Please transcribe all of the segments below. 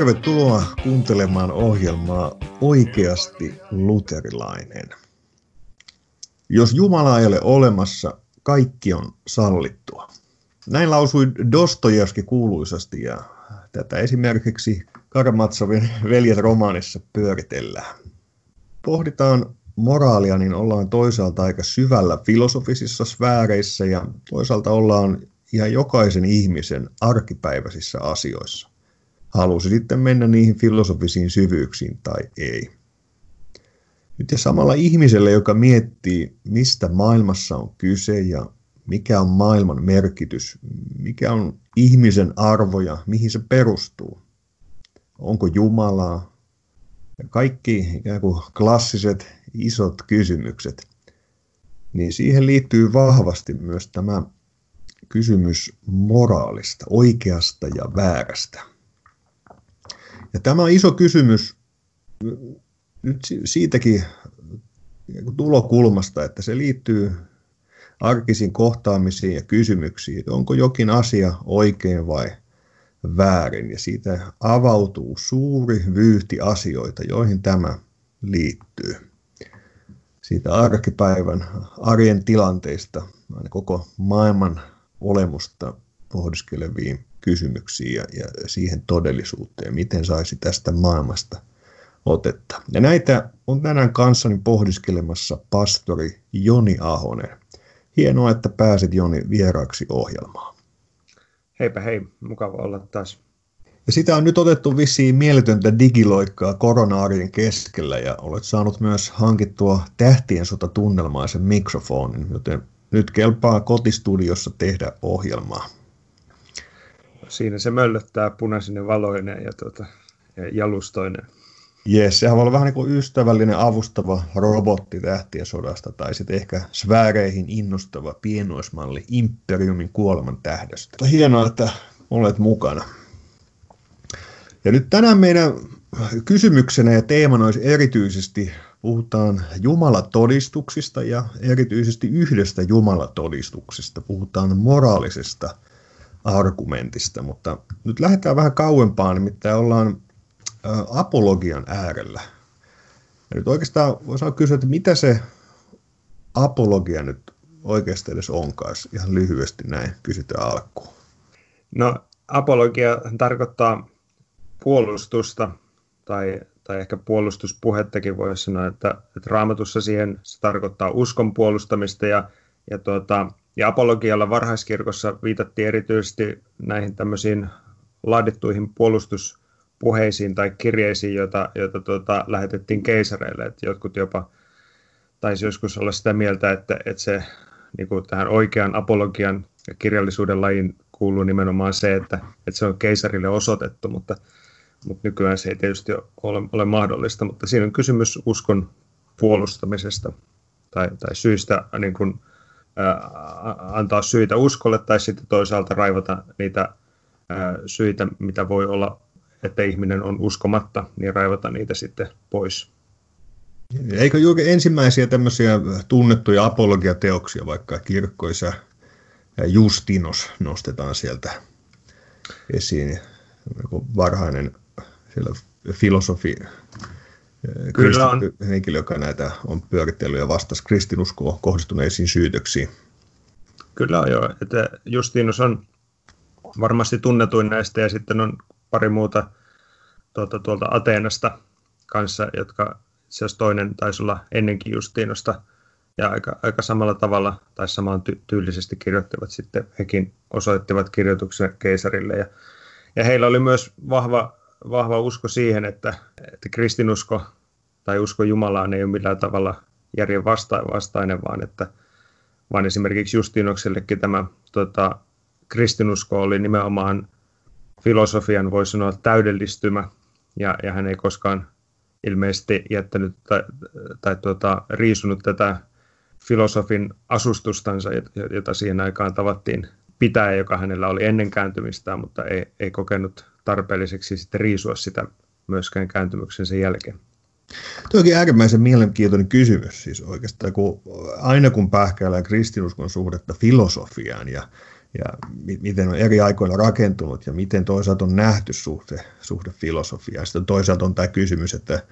Tervetuloa kuuntelemaan ohjelmaa Oikeasti luterilainen. Jos Jumala ei ole olemassa, kaikki on sallittua. Näin lausui Dostojevski kuuluisasti ja tätä esimerkiksi Karamatsovin veljet romaanissa pyöritellään. Pohditaan moraalia, niin ollaan toisaalta aika syvällä filosofisissa sfääreissä ja toisaalta ollaan ihan jokaisen ihmisen arkipäiväisissä asioissa. Halusi sitten mennä niihin filosofisiin syvyyksiin tai ei. Nyt ja samalla ihmiselle, joka miettii, mistä maailmassa on kyse ja mikä on maailman merkitys, mikä on ihmisen arvo ja mihin se perustuu. Onko Jumalaa? Ja kaikki ikään kuin klassiset isot kysymykset, niin siihen liittyy vahvasti myös tämä kysymys moraalista, oikeasta ja väärästä. Ja tämä on iso kysymys nyt siitäkin tulokulmasta, että se liittyy arkisiin kohtaamisiin ja kysymyksiin, että onko jokin asia oikein vai väärin. Ja siitä avautuu suuri vyyhti asioita, joihin tämä liittyy. Siitä arkipäivän arjen tilanteista, koko maailman olemusta pohdiskeleviin kysymyksiin ja, ja siihen todellisuuteen, miten saisi tästä maailmasta otetta. Ja näitä on tänään kanssani pohdiskelemassa pastori Joni Ahonen. Hienoa, että pääsit Joni vieraaksi ohjelmaan. Heipä hei, mukava olla taas. Ja sitä on nyt otettu vissiin mieletöntä digiloikkaa koronaarien keskellä ja olet saanut myös hankittua tähtien sota tunnelmaisen mikrofonin, joten nyt kelpaa kotistudiossa tehdä ohjelmaa. Siinä se möllöttää punaisinen valoinen ja, tuota, ja jalustoinen. Jes, sehän voi olla vähän niin kuin ystävällinen avustava robotti tähtien sodasta, tai sitten ehkä sfääreihin innostava pienoismalli Imperiumin kuoleman tähdöstä. Hienoa, että olet mukana. Ja nyt tänään meidän kysymyksenä ja teemana olisi erityisesti, puhutaan jumalatodistuksista ja erityisesti yhdestä jumalatodistuksesta, puhutaan moraalisesta argumentista, mutta nyt lähdetään vähän kauempaan, nimittäin ollaan apologian äärellä. Ja nyt oikeastaan voisi kysyä, että mitä se apologia nyt oikeasti edes onkaan, ihan lyhyesti näin kysytään alkuun. No apologia tarkoittaa puolustusta tai, tai ehkä puolustuspuhettakin voisi sanoa, että, että raamatussa siihen se tarkoittaa uskon puolustamista ja, ja, tuota, ja apologialla varhaiskirkossa viitattiin erityisesti näihin tämmöisiin laadittuihin puolustuspuheisiin tai kirjeisiin, joita, joita tuota, lähetettiin keisareille. Että jotkut jopa taisi joskus olla sitä mieltä, että, että se niin kuin tähän oikean apologian ja kirjallisuuden lajin kuuluu nimenomaan se, että, että se on keisarille osoitettu, mutta, mutta nykyään se ei tietysti ole, ole mahdollista. Mutta siinä on kysymys uskon puolustamisesta tai, tai syistä niin kuin, antaa syitä uskolle tai sitten toisaalta raivata niitä syitä, mitä voi olla, että ihminen on uskomatta, niin raivata niitä sitten pois. Eikö juuri ensimmäisiä tämmöisiä tunnettuja apologiateoksia, vaikka kirkkoisa Justinos nostetaan sieltä esiin, varhainen siellä filosofi, Kyllä on. henkilö, joka näitä on pyöritellyt ja vastasi kristinuskoon kohdistuneisiin syytöksiin. Kyllä on joo, että Justinus on varmasti tunnetuin näistä ja sitten on pari muuta tuolta, tuolta Ateenasta kanssa, jotka itse asiassa toinen taisi olla ennenkin Justiinosta ja aika, aika samalla tavalla tai samaan ty- tyylisesti kirjoittivat sitten, hekin osoittivat kirjoituksen keisarille ja, ja heillä oli myös vahva, vahva usko siihen, että, että kristinusko tai usko Jumalaan ei ole millään tavalla järjen vasta- vastainen, vaan että vaan esimerkiksi Justinoksellekin tämä tota, kristinusko oli nimenomaan filosofian, voi sanoa, täydellistymä, ja, ja hän ei koskaan ilmeisesti jättänyt tai, tai tuota, riisunut tätä filosofin asustustansa, jota siihen aikaan tavattiin pitää, joka hänellä oli ennen kääntymistään, mutta ei, ei kokenut tarpeelliseksi sitten riisua sitä myöskään kääntymyksen sen jälkeen. Tuo onkin äärimmäisen mielenkiintoinen kysymys. Siis oikeastaan kun, aina kun pähkäillään kristinuskon suhdetta filosofiaan ja ja miten on eri aikoina rakentunut ja miten toisaalta on nähty suhde, suhde filosofiaan. Sitten toisaalta on tämä kysymys, että,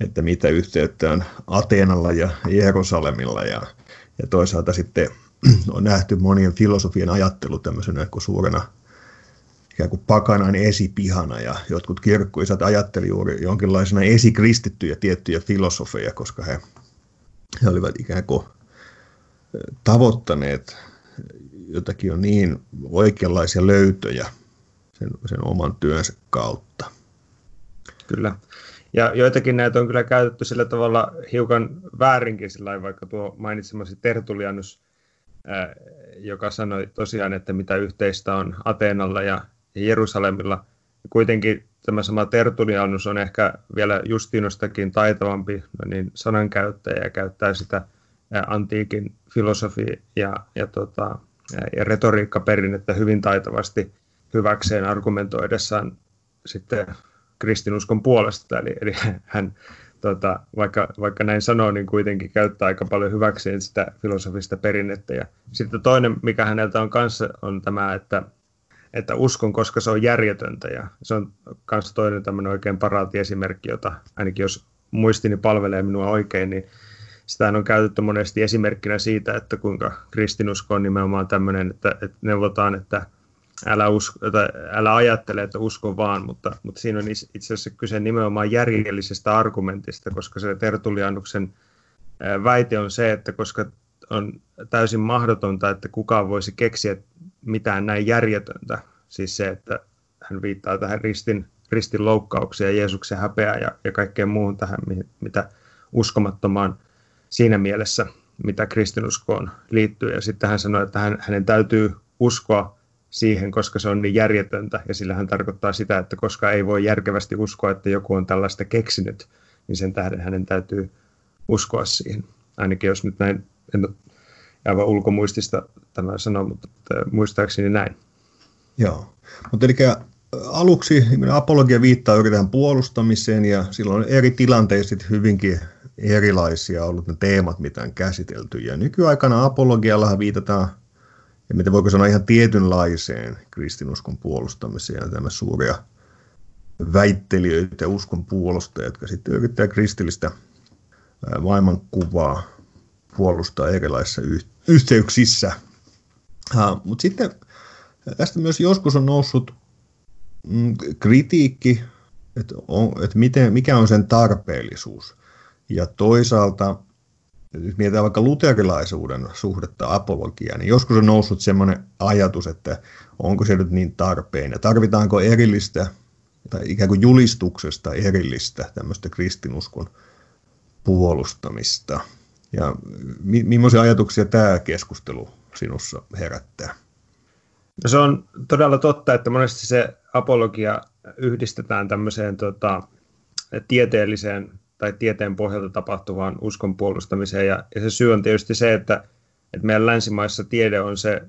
että mitä yhteyttä on Ateenalla ja Jerusalemilla ja, ja toisaalta sitten on nähty monien filosofian ajattelu tämmöisenä suurena ikään kuin pakanan esipihana ja jotkut kirkkoisat ajatteli juuri jonkinlaisena esikristittyjä tiettyjä filosofeja, koska he, he olivat ikään kuin tavoittaneet jotakin on niin oikeanlaisia löytöjä sen, sen oman työnsä kautta. Kyllä. Ja joitakin näitä on kyllä käytetty sillä tavalla hiukan väärinkin, sillä vaikka tuo mainitsemasi Tertulianus, joka sanoi tosiaan, että mitä yhteistä on Ateenalla ja Jerusalemilla. Kuitenkin tämä sama Tertulianus on ehkä vielä Justinostakin taitavampi no niin sanankäyttäjä ja käyttää sitä antiikin filosofi ja, ja tota, ja retoriikkaperinnettä hyvin taitavasti hyväkseen argumentoidessaan sitten kristinuskon puolesta. Eli, eli hän, tota, vaikka, vaikka näin sanoo, niin kuitenkin käyttää aika paljon hyväkseen sitä filosofista perinnettä. Ja sitten toinen, mikä häneltä on kanssa, on tämä, että, että uskon, koska se on järjetöntä. Ja se on myös toinen tämmöinen oikein paraatiesimerkki, jota ainakin jos muistini palvelee minua oikein, niin sitä on käytetty monesti esimerkkinä siitä, että kuinka kristinusko on nimenomaan tämmöinen, että, että neuvotaan, että älä, usko, että älä ajattele, että usko vaan, mutta, mutta siinä on itse asiassa kyse nimenomaan järjellisestä argumentista, koska se Tertulianuksen väite on se, että koska on täysin mahdotonta, että kukaan voisi keksiä mitään näin järjetöntä, siis se, että hän viittaa tähän ristin, ristin loukkaukseen ja Jeesuksen häpeään ja, ja kaikkeen muuhun tähän, mitä uskomattomaan siinä mielessä, mitä kristinuskoon liittyy. Ja sitten hän sanoi, että hän, hänen täytyy uskoa siihen, koska se on niin järjetöntä. Ja sillä hän tarkoittaa sitä, että koska ei voi järkevästi uskoa, että joku on tällaista keksinyt, niin sen tähden hänen täytyy uskoa siihen. Ainakin jos nyt näin, en aivan ulkomuistista tämä sanoa, mutta muistaakseni näin. Joo, mutta eli aluksi apologia viittaa yritetään puolustamiseen ja silloin eri tilanteissa hyvinkin erilaisia ollut ne teemat, mitä on käsitelty. Ja nykyaikana apologiallahan viitataan, ja miten voiko sanoa ihan tietynlaiseen kristinuskon puolustamiseen ja tämä suuria väittelijöitä ja uskon puolustajia, jotka sitten yrittää kristillistä maailmankuvaa puolustaa erilaisissa yhteyksissä. Mutta sitten tästä myös joskus on noussut mm, kritiikki, että, että miten, mikä on sen tarpeellisuus. Ja toisaalta, jos mietitään vaikka luterilaisuuden suhdetta apologiaan, niin joskus on noussut sellainen ajatus, että onko se nyt niin tarpeen ja tarvitaanko erillistä tai ikään kuin julistuksesta erillistä tämmöistä kristinuskon puolustamista. Ja mi- millaisia ajatuksia tämä keskustelu sinussa herättää? No se on todella totta, että monesti se apologia yhdistetään tämmöiseen tota, tieteelliseen tai tieteen pohjalta tapahtuvaan uskon puolustamiseen. Ja, ja se syy on tietysti se, että, että meidän länsimaissa tiede on se,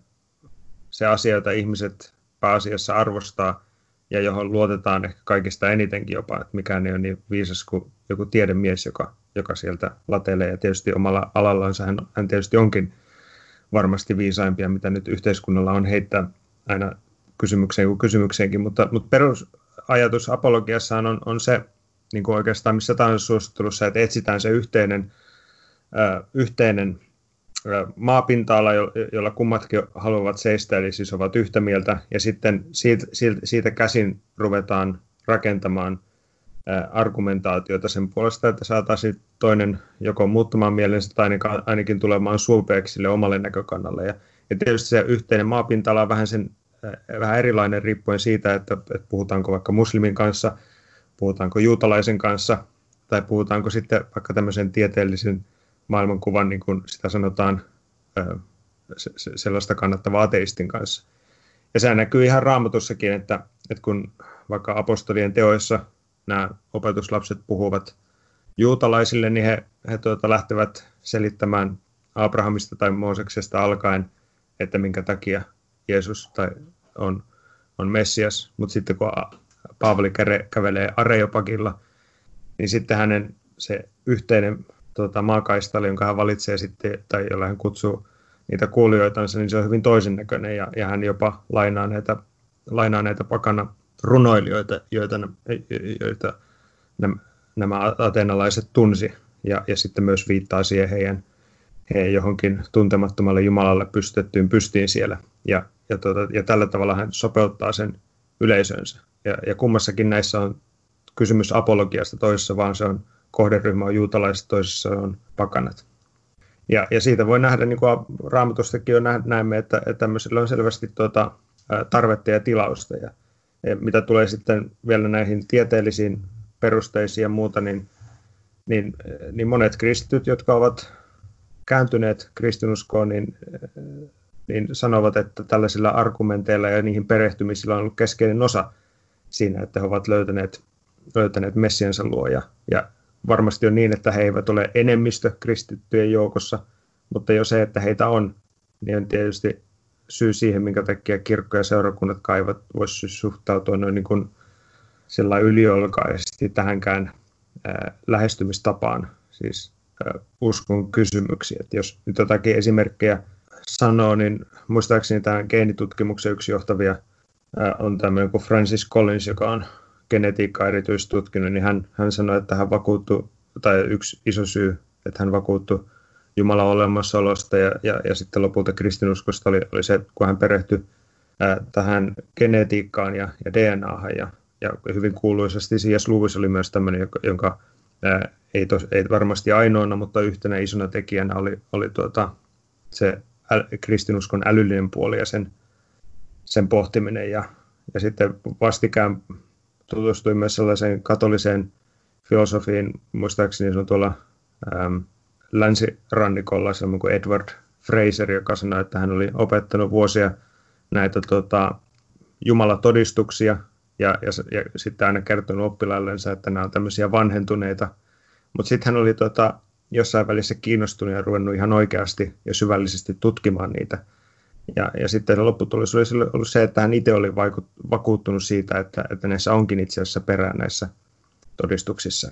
se asia, jota ihmiset pääasiassa arvostaa ja johon luotetaan ehkä kaikista enitenkin jopa, että mikään ei ole niin viisas kuin joku tiedemies, joka, joka sieltä latelee. Ja tietysti omalla alallansa hän, hän tietysti onkin varmasti viisaimpia, mitä nyt yhteiskunnalla on heittää aina kysymykseen kuin kysymykseenkin, mutta, mutta perusajatus apologiassaan on, on se, niin kuin oikeastaan missä tahansa suosittelussa, että etsitään se yhteinen, ö, yhteinen maapinta-ala, jo, jolla kummatkin haluavat seistä, eli siis ovat yhtä mieltä, ja sitten siitä, siitä, siitä käsin ruvetaan rakentamaan argumentaatiota sen puolesta, että saataisiin toinen joko muuttamaan mielensä tai ainakin, tulemaan suopeaksi sille omalle näkökannalle. Ja, ja tietysti se yhteinen maapinta-ala on vähän, sen, vähän erilainen riippuen siitä, että, että puhutaanko vaikka muslimin kanssa – puhutaanko juutalaisen kanssa tai puhutaanko sitten vaikka tämmöisen tieteellisen maailmankuvan, niin kuin sitä sanotaan, sellaista kannattavaa ateistin kanssa. Ja sehän näkyy ihan raamatussakin, että, että kun vaikka apostolien teoissa nämä opetuslapset puhuvat juutalaisille, niin he, he tuota, lähtevät selittämään Abrahamista tai Mooseksesta alkaen, että minkä takia Jeesus tai on, on Messias. Mutta sitten kun Paavali kävelee Areopagilla, niin sitten hänen se yhteinen tuota, maakaistali, jonka hän valitsee sitten, tai jolla hän kutsuu niitä kuulijoitansa, niin se on hyvin toisen näköinen ja, ja hän jopa lainaa näitä, lainaa näitä pakana runoilijoita, joita, joita nämä, nämä ateenalaiset tunsi ja, ja sitten myös viittaa siihen heidän, heidän johonkin tuntemattomalle Jumalalle pystytettyyn pystiin siellä ja, ja, tuota, ja tällä tavalla hän sopeuttaa sen yleisönsä. Ja, ja kummassakin näissä on kysymys apologiasta, toisessa vaan se on kohderyhmä on juutalaiset, toisessa on pakanat. Ja, ja siitä voi nähdä, niin kuin raamatustakin jo näemme, että, että tämmöisellä on selvästi tuota, tarvetta ja tilausta. Ja, ja mitä tulee sitten vielä näihin tieteellisiin perusteisiin ja muuta, niin, niin, niin monet kristityt, jotka ovat kääntyneet kristinuskoon, niin, niin sanovat, että tällaisilla argumenteilla ja niihin perehtymisillä on ollut keskeinen osa siinä, että he ovat löytäneet, löytäneet Messiansa luo. Ja, ja varmasti on niin, että he eivät ole enemmistö kristittyjen joukossa, mutta jo se, että heitä on, niin on tietysti syy siihen, minkä takia kirkko ja seurakunnat kaivat voisi suhtautua noin niin kuin yliolkaisesti tähänkään ää, lähestymistapaan, siis uskon kysymyksiä. Että jos nyt jotakin esimerkkejä sanoo, niin muistaakseni tämä geenitutkimuksen yksi johtavia on tämmöinen kuin Francis Collins, joka on genetiikkaa erityistutkinut, niin hän, hän sanoi, että hän vakuuttui, tai yksi iso syy, että hän vakuuttui Jumalan olemassaolosta ja, ja, ja sitten lopulta kristinuskosta oli, oli se, kun hän perehtyi ää, tähän genetiikkaan ja, ja DNAhan ja, ja hyvin kuuluisasti C.S. Lewis oli myös tämmöinen, jonka, jonka ää, ei, tos, ei varmasti ainoana, mutta yhtenä isona tekijänä oli, oli tuota, se äl, kristinuskon älyllinen puoli ja sen, sen pohtiminen ja, ja sitten vastikään tutustuin myös sellaiseen katoliseen filosofiin, muistaakseni se on tuolla äm, länsirannikolla semmoinen kuin Edward Fraser, joka sanoi, että hän oli opettanut vuosia näitä tota, jumalatodistuksia ja, ja, ja sitten aina kertonut oppilaillensa, että nämä on tämmöisiä vanhentuneita. Mutta sitten hän oli tota, jossain välissä kiinnostunut ja ruvennut ihan oikeasti ja syvällisesti tutkimaan niitä. Ja, ja sitten lopputulos oli ollut se, että hän itse oli vaikut, vakuuttunut siitä, että, että näissä onkin itse asiassa perää näissä todistuksissa.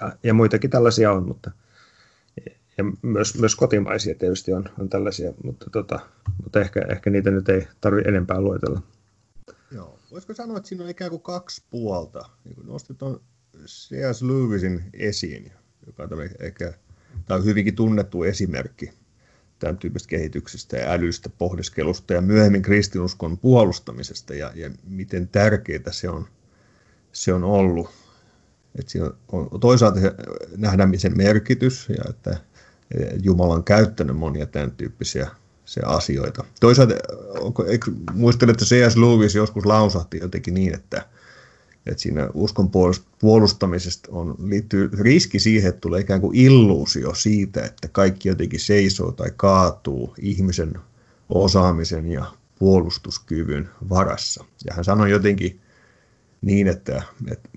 Ja, ja muitakin tällaisia on, mutta ja myös, myös kotimaisia tietysti on, on tällaisia, mutta, tota, mutta ehkä, ehkä niitä nyt ei tarvitse enempää luetella. Joo. Voisiko sanoa, että siinä on ikään kuin kaksi puolta? Niin kuin nostit tuon C.S. Lewisin esiin, joka on ehkä, tämä on hyvinkin tunnettu esimerkki tämän tyyppistä kehityksestä ja älystä, pohdiskelusta ja myöhemmin kristinuskon puolustamisesta ja, ja miten tärkeää se on, se on ollut. Että siinä on, toisaalta nähdään sen merkitys ja että Jumala on käyttänyt monia tämän tyyppisiä se asioita. Toisaalta muistelen, että C.S. Lewis joskus lausahti jotenkin niin, että, että siinä uskon puolustamisesta on, liittyy riski siihen, että tulee ikään kuin illuusio siitä, että kaikki jotenkin seisoo tai kaatuu ihmisen osaamisen ja puolustuskyvyn varassa. Ja hän sanoi jotenkin niin, että, että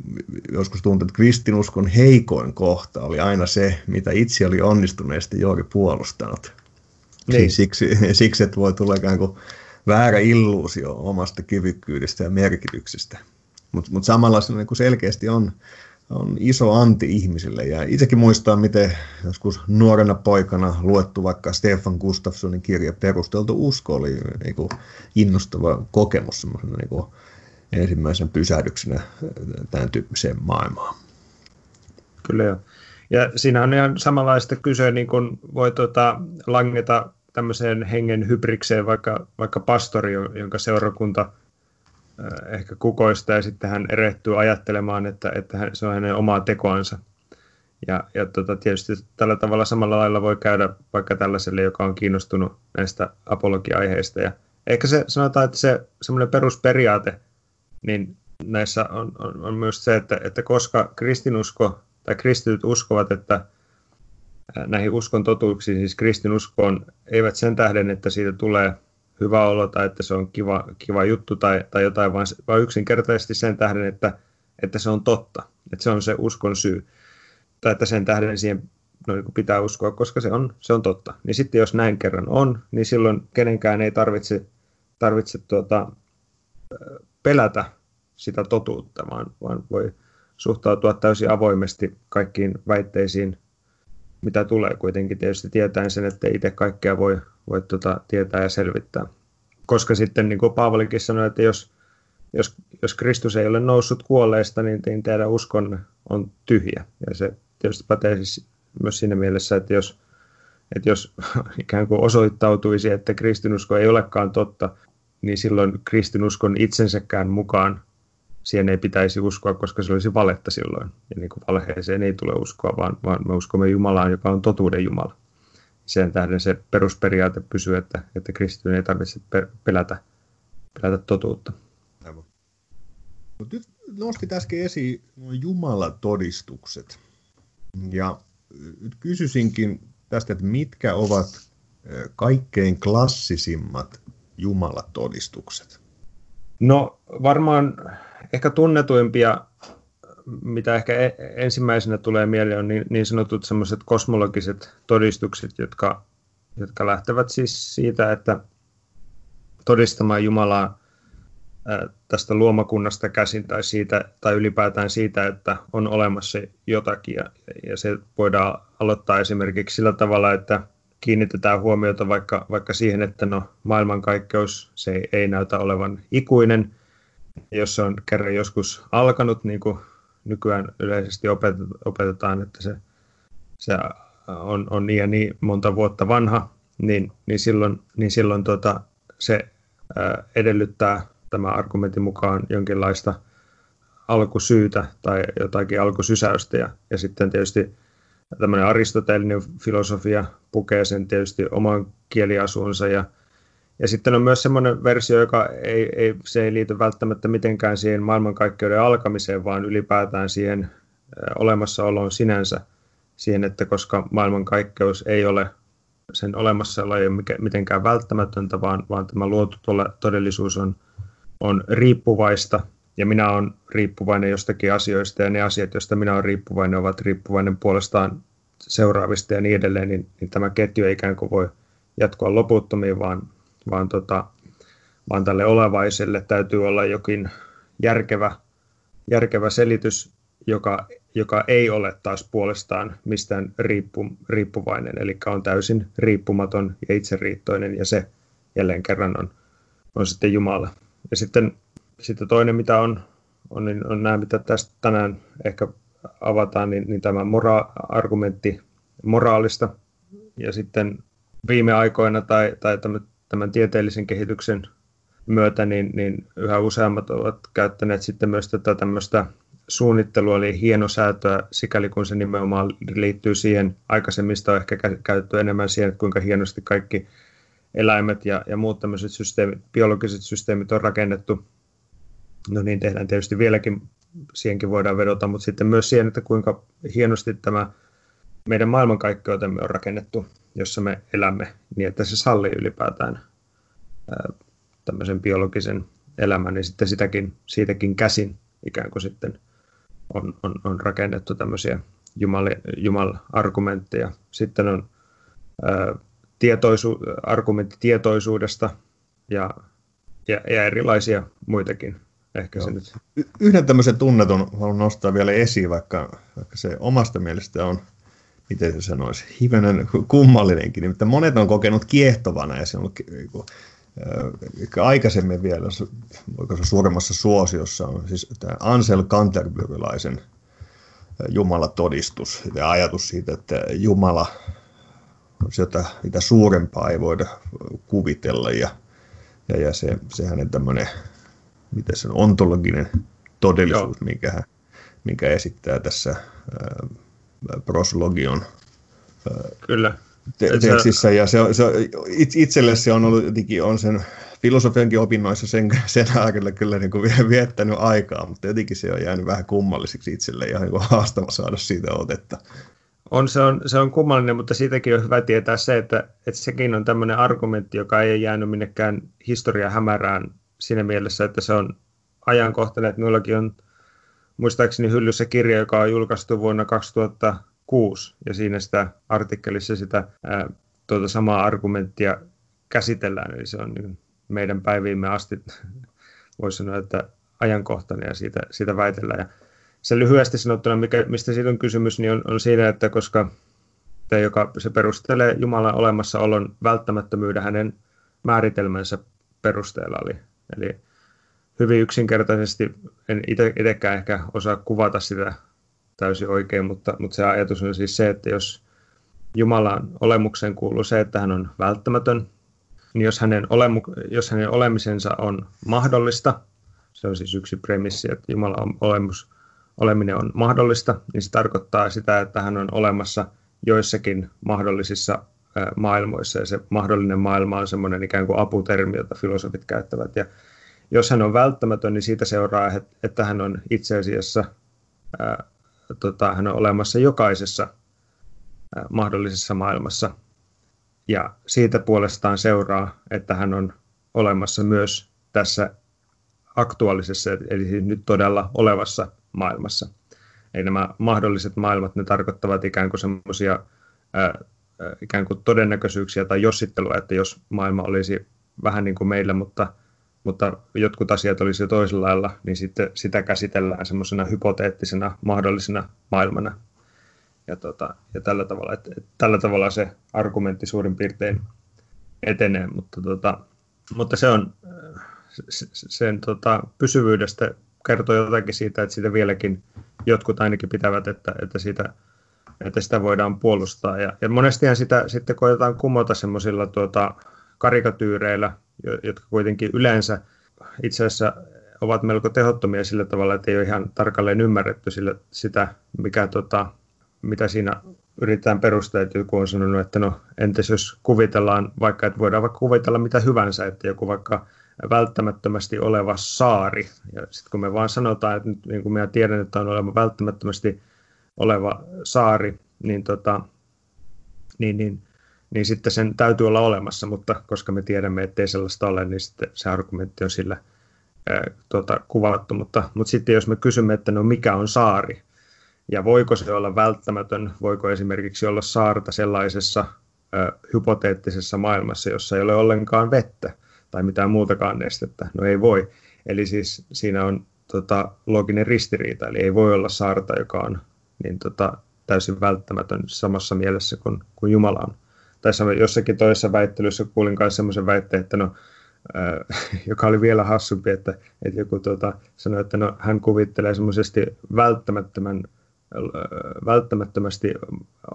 joskus tuntuu, että kristinuskon heikoin kohta oli aina se, mitä itse oli onnistuneesti juuri puolustanut. Niin. Siksi, siksi, että voi tulla ikään kuin väärä illuusio omasta kyvykkyydestä ja merkityksestä. Mutta mut samalla se niin selkeästi on, on iso anti ihmisille. Ja itsekin muistaa, miten joskus nuorena poikana luettu vaikka Stefan Gustafssonin kirja Perusteltu usko oli niin kuin innostava kokemus niin kuin ensimmäisen pysähdyksenä tämän tyyppiseen maailmaan. Kyllä joo. Ja siinä on ihan samanlaista kyse, niin kuin voi tuota, langeta tämmöiseen hengen hybrikseen vaikka, vaikka pastori, jonka seurakunta ehkä kukoistaa ja sitten hän erehtyy ajattelemaan, että, että se on hänen omaa tekoansa. Ja, ja tota, tietysti tällä tavalla samalla lailla voi käydä vaikka tällaiselle, joka on kiinnostunut näistä apologia-aiheista. Ja ehkä se sanotaan, että se semmoinen perusperiaate, niin näissä on, on, on myös se, että, että koska kristinusko tai kristityt uskovat, että näihin uskon totuuksiin, siis kristinuskoon, eivät sen tähden, että siitä tulee hyvä olo tai että se on kiva, kiva juttu tai, tai jotain, vaan, vaan yksinkertaisesti sen tähden, että, että se on totta, että se on se uskon syy. Tai että sen tähden siihen no, niin pitää uskoa, koska se on, se on totta. Niin sitten jos näin kerran on, niin silloin kenenkään ei tarvitse, tarvitse tuota, pelätä sitä totuutta, vaan, vaan voi suhtautua täysin avoimesti kaikkiin väitteisiin mitä tulee kuitenkin tietysti tietäen sen, että itse kaikkea voi, voi tuota, tietää ja selvittää. Koska sitten niin kuin Paavalikin sanoi, että jos, jos, jos Kristus ei ole noussut kuolleista, niin, niin teidän uskon on tyhjä. Ja se tietysti pätee siis myös siinä mielessä, että jos, että jos ikään kuin osoittautuisi, että kristinusko ei olekaan totta, niin silloin kristinuskon itsensäkään mukaan siihen ei pitäisi uskoa, koska se olisi valetta silloin. Ja niin kuin valheeseen ei tule uskoa, vaan, vaan me uskomme Jumalaan, joka on totuuden Jumala. Sen tähden se perusperiaate pysyy, että, että kristityn ei tarvitse pelätä, pelätä totuutta. Nyt nostit äsken esiin Jumalatodistukset. Ja nyt kysyisinkin tästä, että mitkä ovat kaikkein klassisimmat Jumalatodistukset? No varmaan ehkä tunnetuimpia, mitä ehkä e-, ensimmäisenä tulee mieleen, on niin, niin sanotut semmoiset kosmologiset todistukset, jotka, jotka lähtevät siis siitä, että todistamaan Jumalaa tästä luomakunnasta käsin tai, siitä, tai ylipäätään siitä, että on olemassa jotakin. Ja, ja se voidaan aloittaa esimerkiksi sillä tavalla, että kiinnitetään huomiota vaikka, vaikka siihen, että no, maailmankaikkeus se ei, ei näytä olevan ikuinen. Jos se on kerran joskus alkanut, niin kuin nykyään yleisesti opetetaan, että se, se on, on niin ja niin monta vuotta vanha, niin, niin silloin, niin silloin tota, se ää, edellyttää tämä argumentin mukaan jonkinlaista alkusyytä tai jotakin alkusysäystä. Ja, ja sitten tietysti tämmöinen aristoteellinen filosofia pukee sen tietysti oman kieliasuunsa ja ja sitten on myös semmoinen versio, joka ei, ei, se ei liity välttämättä mitenkään siihen maailmankaikkeuden alkamiseen, vaan ylipäätään siihen olemassaoloon sinänsä, siihen, että koska maailmankaikkeus ei ole sen olemassaolo ei ole mitenkään välttämätöntä, vaan, vaan tämä luotu todellisuus on, on riippuvaista. Ja minä olen riippuvainen jostakin asioista ja ne asiat, joista minä olen riippuvainen, ovat riippuvainen puolestaan seuraavista ja niin edelleen, niin, niin tämä ketju ei ikään kuin voi jatkua loputtomiin, vaan, vaan, tota, vaan tälle olevaiselle täytyy olla jokin järkevä, järkevä selitys, joka, joka ei ole taas puolestaan mistään riippu, riippuvainen, eli on täysin riippumaton ja itseriittoinen, ja se jälleen kerran on, on sitten Jumala. Ja sitten sitten toinen, mitä on, on, niin on nämä, mitä tästä tänään ehkä avataan, niin, niin tämä mora- argumentti moraalista. Ja sitten viime aikoina tai, tai tämän, tieteellisen kehityksen myötä, niin, niin yhä useammat ovat käyttäneet sitten myös tätä tämmöistä suunnittelua, eli hienosäätöä, sikäli kun se nimenomaan liittyy siihen, aikaisemmista on ehkä käytetty enemmän siihen, että kuinka hienosti kaikki eläimet ja, ja muut tämmöiset systeemit, biologiset systeemit on rakennettu. No niin tehdään tietysti vieläkin, siihenkin voidaan vedota, mutta sitten myös siihen, että kuinka hienosti tämä meidän maailmankaikkeutemme on rakennettu, jossa me elämme, niin että se sallii ylipäätään ää, tämmöisen biologisen elämän, niin sitten sitäkin, siitäkin käsin ikään kuin sitten on, on, on rakennettu tämmöisiä Jumal, Jumal-argumentteja. Sitten on ää, tietoisu, argumentti tietoisuudesta ja, ja, ja erilaisia muitakin Ehkä se nyt. Yhden tämmöisen tunnetun haluan nostaa vielä esiin, vaikka, vaikka se omasta mielestä on, miten se sanoisi, hivenen kummallinenkin. Nimittäin monet on kokenut kiehtovana ja se on ollut niinku, äh, aikaisemmin vielä, voiko se suuremmassa suosiossa on siis tämä Ansel Canterburylaisen Jumalatodistus ja ajatus siitä, että Jumala on sieltä, mitä suurempaa ei voida kuvitella ja, ja, ja se, se hänen tämmöinen miten se on, ontologinen todellisuus, minkä, hän, minkä esittää tässä äh, proslogion äh, Kyllä. Te- tekstissä. Ja se, se, itselle se on ollut jotenkin on sen filosofiankin opinnoissa sen, sen aikana kyllä niin kuin viettänyt aikaa, mutta jotenkin se on jäänyt vähän kummalliseksi itselle ja niin haastava saada siitä otetta. On, se on, se on kummallinen, mutta siitäkin on hyvä tietää se, että, että sekin on tämmöinen argumentti, joka ei jäänyt minnekään historia hämärään siinä mielessä, että se on ajankohtainen, että minullakin on muistaakseni hyllyssä kirja, joka on julkaistu vuonna 2006, ja siinä sitä artikkelissa sitä ää, tuota samaa argumenttia käsitellään, eli se on niin meidän päiviimme asti, voisi sanoa, että ajankohtainen, ja siitä, siitä väitellään. Ja se lyhyesti sanottuna, mikä, mistä siitä on kysymys, niin on, on siinä, että koska joka se perustelee Jumalan olemassaolon välttämättömyyden hänen määritelmänsä perusteella. Eli, eli hyvin yksinkertaisesti, en itsekään ehkä osaa kuvata sitä täysin oikein, mutta, mutta se ajatus on siis se, että jos Jumalan olemukseen kuuluu se, että hän on välttämätön, niin jos hänen, olemu, jos hänen olemisensa on mahdollista, se on siis yksi premissi, että Jumalan olemus, oleminen on mahdollista, niin se tarkoittaa sitä, että hän on olemassa joissakin mahdollisissa maailmoissa, ja se mahdollinen maailma on semmoinen ikään kuin aputermi, jota filosofit käyttävät. Ja jos hän on välttämätön, niin siitä seuraa, että hän on itse asiassa ää, tota, hän on olemassa jokaisessa ää, mahdollisessa maailmassa. Ja siitä puolestaan seuraa, että hän on olemassa myös tässä aktuaalisessa, eli siis nyt todella olevassa maailmassa. Eli nämä mahdolliset maailmat, ne tarkoittavat ikään kuin semmoisia ikään kuin todennäköisyyksiä tai jossittelua, että jos maailma olisi vähän niin kuin meillä, mutta, mutta jotkut asiat olisi jo toisella lailla, niin sitten sitä käsitellään semmoisena hypoteettisena mahdollisena maailmana. Ja, tota, ja tällä, tavalla, että, että tällä tavalla se argumentti suurin piirtein etenee, mutta, tota, mutta se on sen tota, pysyvyydestä kertoo jotakin siitä, että siitä vieläkin jotkut ainakin pitävät, että, että, siitä, että sitä voidaan puolustaa. Ja, ja monestihan sitä sitten koetaan kumota semmoisilla tuota, karikatyyreillä, jotka kuitenkin yleensä itse asiassa ovat melko tehottomia sillä tavalla, että ei ole ihan tarkalleen ymmärretty sillä, sitä, mikä, tota, mitä siinä yritetään perustaa, joku on sanonut, että no entäs jos kuvitellaan vaikka, että voidaan vaikka kuvitella mitä hyvänsä, että joku vaikka välttämättömästi oleva saari. Ja sitten kun me vaan sanotaan, että nyt niin kuin minä tiedän, että on oleva välttämättömästi oleva saari, niin, tota, niin, niin, niin sitten sen täytyy olla olemassa, mutta koska me tiedämme, että ei sellaista ole, niin sitten se argumentti on sillä ää, tota, kuvattu. Mutta, mutta sitten jos me kysymme, että no mikä on saari, ja voiko se olla välttämätön, voiko esimerkiksi olla saarta sellaisessa ää, hypoteettisessa maailmassa, jossa ei ole ollenkaan vettä, tai mitään muutakaan nestettä. No ei voi. Eli siis siinä on tota, looginen ristiriita, eli ei voi olla saarta, joka on niin, tota, täysin välttämätön samassa mielessä kuin, kuin Jumala on. Tai jossakin toisessa väittelyssä kuulin myös sellaisen väitteen, että no, joka oli vielä hassumpi, että, että joku tota, sanoi, että no, hän kuvittelee semmoisesti välttämättömän, välttämättömästi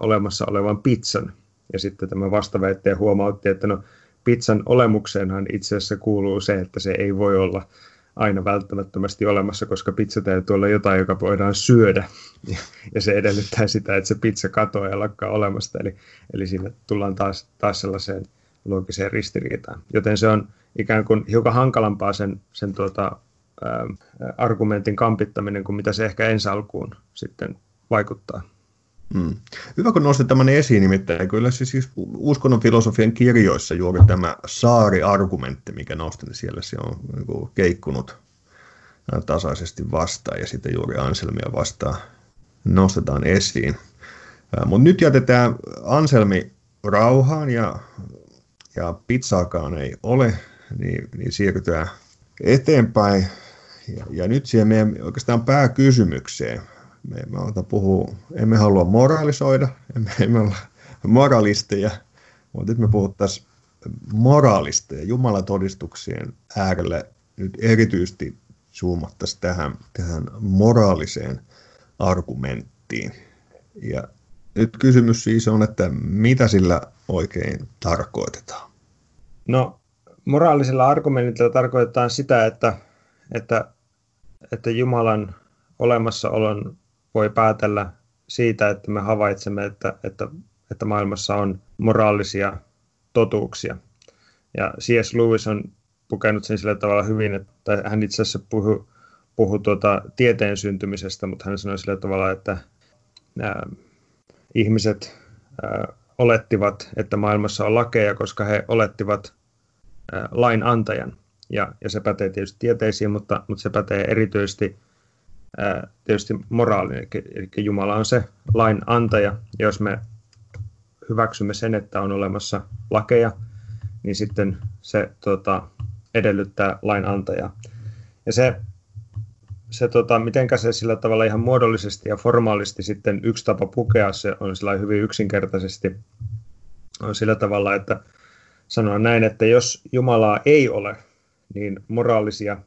olemassa olevan pizzan. Ja sitten tämä vastaväittäjä huomautti, että no, pizzan olemukseenhan itse asiassa kuuluu se, että se ei voi olla aina välttämättömästi olemassa, koska pizza täytyy olla jotain, joka voidaan syödä. Ja se edellyttää sitä, että se pizza katoaa ja lakkaa olemasta. Eli, eli siinä tullaan taas, taas sellaiseen loogiseen ristiriitaan. Joten se on ikään kuin hiukan hankalampaa sen, sen tuota, argumentin kampittaminen kuin mitä se ehkä ensi alkuun sitten vaikuttaa. Mm. Hyvä, kun nostit tämän esiin, nimittäin kyllä siis, siis uskonnon filosofian kirjoissa juuri tämä saari-argumentti, mikä nostin, niin siellä se on niin kuin, keikkunut tasaisesti vastaan ja sitten juuri Anselmia vastaan nostetaan esiin. Mutta nyt jätetään Anselmi rauhaan ja, ja pizzaakaan ei ole, niin, niin siirrytään eteenpäin. Ja, ja nyt siihen meidän oikeastaan pääkysymykseen, me emme, puhua, emme halua moralisoida, emme, emme olla moralisteja, mutta nyt me puhuttaisiin moraalista ja Jumalan todistuksien äärelle nyt erityisesti zoomattaisiin tähän, tähän moraaliseen argumenttiin. Ja nyt kysymys siis on, että mitä sillä oikein tarkoitetaan? No, moraalisella argumentilla tarkoitetaan sitä, että, että, että Jumalan olemassaolon voi päätellä siitä, että me havaitsemme, että, että, että maailmassa on moraalisia totuuksia. Ja C.S. Lewis on pukenut sen sillä tavalla hyvin, että hän itse asiassa puhui, puhui tuota tieteen syntymisestä, mutta hän sanoi sillä tavalla, että nämä ihmiset ää, olettivat, että maailmassa on lakeja, koska he olettivat ää, lain antajan. Ja, ja se pätee tietysti tieteisiin, mutta, mutta se pätee erityisesti tietysti moraalinen, eli Jumala on se lain antaja, ja jos me hyväksymme sen, että on olemassa lakeja, niin sitten se tota, edellyttää lain antajaa. Ja se se tota, mitenkä se sillä tavalla ihan muodollisesti ja formaalisti sitten yksi tapa pukea se on sillä hyvin yksinkertaisesti on sillä tavalla, että sanoa näin, että jos Jumalaa ei ole, niin moraalisia,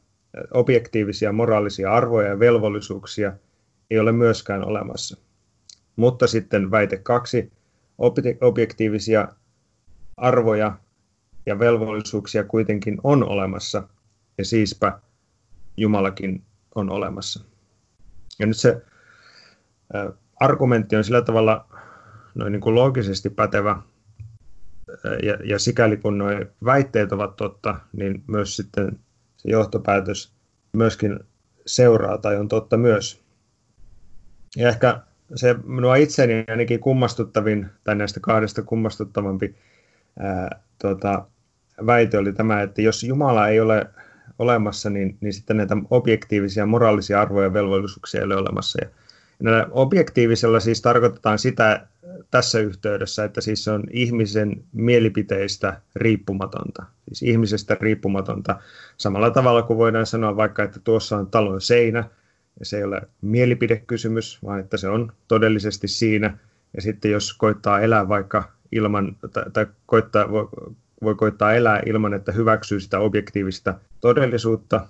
objektiivisia moraalisia arvoja ja velvollisuuksia ei ole myöskään olemassa. Mutta sitten väite kaksi, objektiivisia arvoja ja velvollisuuksia kuitenkin on olemassa, ja siispä Jumalakin on olemassa. Ja nyt se argumentti on sillä tavalla noin niin kuin loogisesti pätevä, ja, ja sikäli kun nuo väitteet ovat totta, niin myös sitten se johtopäätös myöskin seuraa tai on totta myös. Ja ehkä se minua itseni ainakin kummastuttavin, tai näistä kahdesta kummastuttavampi ää, tota, väite oli tämä, että jos Jumala ei ole olemassa, niin, niin sitten näitä objektiivisia moraalisia arvoja ja velvollisuuksia ei ole olemassa. Ja näillä objektiivisella siis tarkoitetaan sitä tässä yhteydessä, että siis se on ihmisen mielipiteistä riippumatonta, siis ihmisestä riippumatonta. Samalla tavalla kuin voidaan sanoa vaikka, että tuossa on talon seinä, ja se ei ole mielipidekysymys, vaan että se on todellisesti siinä. Ja sitten jos koittaa elää vaikka ilman, tai, tai koittaa, voi, voi koittaa elää ilman, että hyväksyy sitä objektiivista todellisuutta,